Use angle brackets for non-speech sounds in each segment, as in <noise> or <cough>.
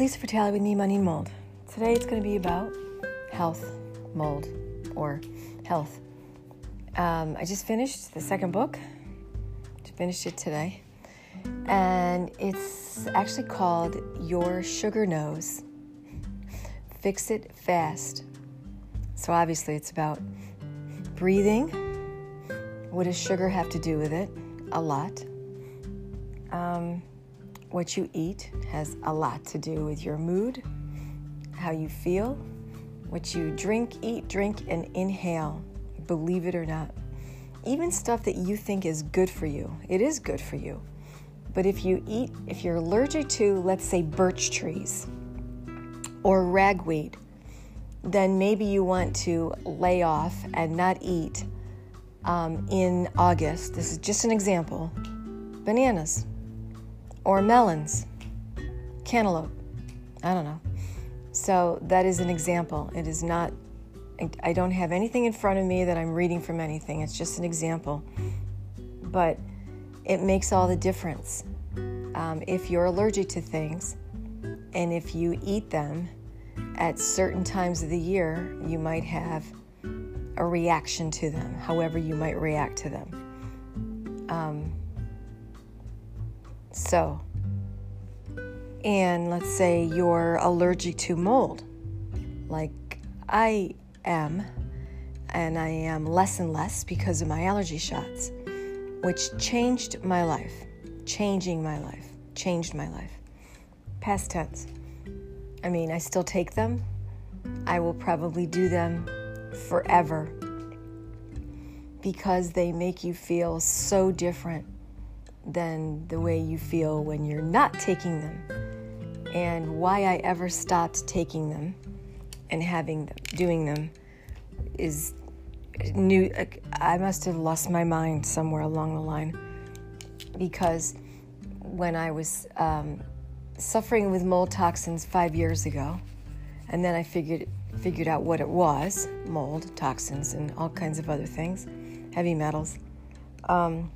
Lisa Fratelli with Money Mold. Today it's going to be about health, mold, or health. Um, I just finished the second book. Finished it today, and it's actually called Your Sugar Nose. Fix it fast. So obviously it's about breathing. What does sugar have to do with it? A lot. Um, what you eat has a lot to do with your mood, how you feel, what you drink, eat, drink, and inhale, believe it or not. Even stuff that you think is good for you, it is good for you. But if you eat, if you're allergic to, let's say, birch trees or ragweed, then maybe you want to lay off and not eat um, in August. This is just an example bananas or melons, cantaloupe. I don't know. So that is an example. It is not, I don't have anything in front of me that I'm reading from anything. It's just an example. But it makes all the difference. Um, if you're allergic to things and if you eat them at certain times of the year, you might have a reaction to them, however, you might react to them. Um, so, and let's say you're allergic to mold, like I am, and I am less and less because of my allergy shots, which changed my life, changing my life, changed my life. Past tense. I mean, I still take them. I will probably do them forever because they make you feel so different than the way you feel when you're not taking them. And why I ever stopped taking them and having them, doing them is new. I must have lost my mind somewhere along the line because when I was um, suffering with mold toxins five years ago, and then I figured figured out what it was mold toxins and all kinds of other things heavy metals um,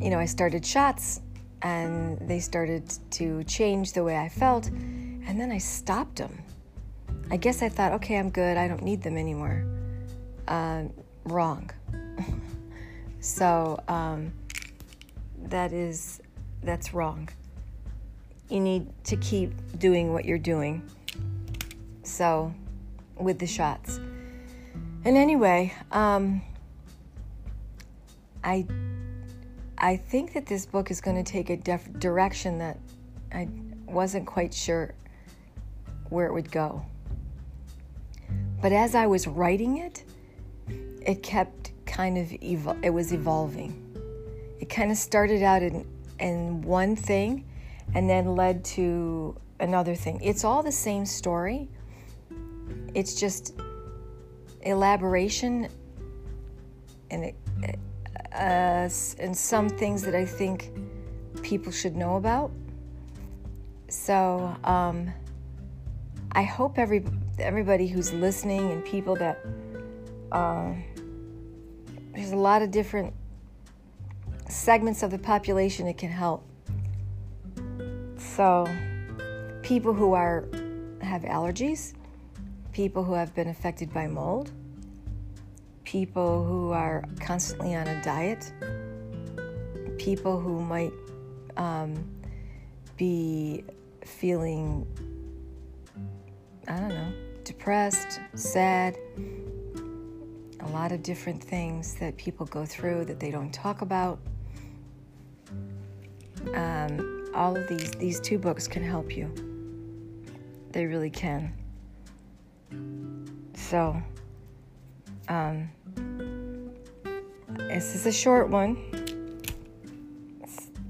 you know, I started shots and they started to change the way I felt. And then I stopped them. I guess I thought, okay, I'm good. I don't need them anymore. Uh, wrong. <laughs> so um, that is that's wrong. You need to keep doing what you're doing. So, with the shots. And anyway, um, I I think that this book is going to take a def- direction that I wasn't quite sure where it would go. But as I was writing it, it kept kind of evol- it was evolving. It kind of started out in in one thing and then led to another thing. It's all the same story. It's just elaboration and it, uh, and some things that I think people should know about. So um, I hope every everybody who's listening and people that uh, there's a lot of different segments of the population it can help. So people who are have allergies, people who have been affected by mold people who are constantly on a diet, people who might um, be feeling, I don't know, depressed, sad, a lot of different things that people go through that they don't talk about. Um, all of these these two books can help you. They really can. So, um, this is a short one.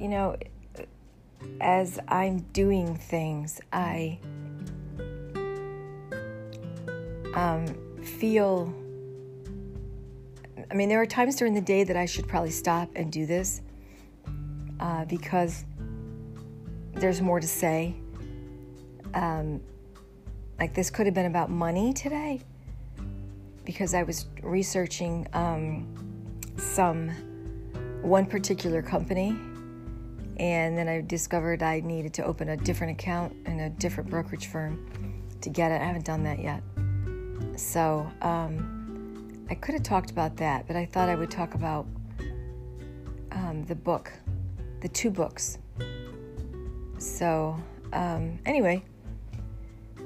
You know, as I'm doing things, I um, feel. I mean, there are times during the day that I should probably stop and do this uh, because there's more to say. Um, like, this could have been about money today because I was researching um, some one particular company and then I discovered I needed to open a different account in a different brokerage firm to get it. I haven't done that yet. So um, I could have talked about that, but I thought I would talk about um, the book, the two books. So, um, anyway,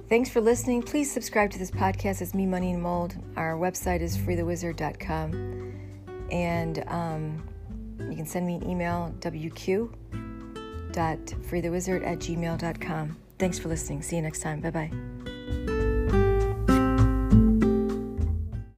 thanks for listening. Please subscribe to this podcast. It's Me, Money, and Mold. Our website is freethewizard.com. And um, you can send me an email, wq.freethewizard at gmail.com. Thanks for listening. See you next time. Bye bye.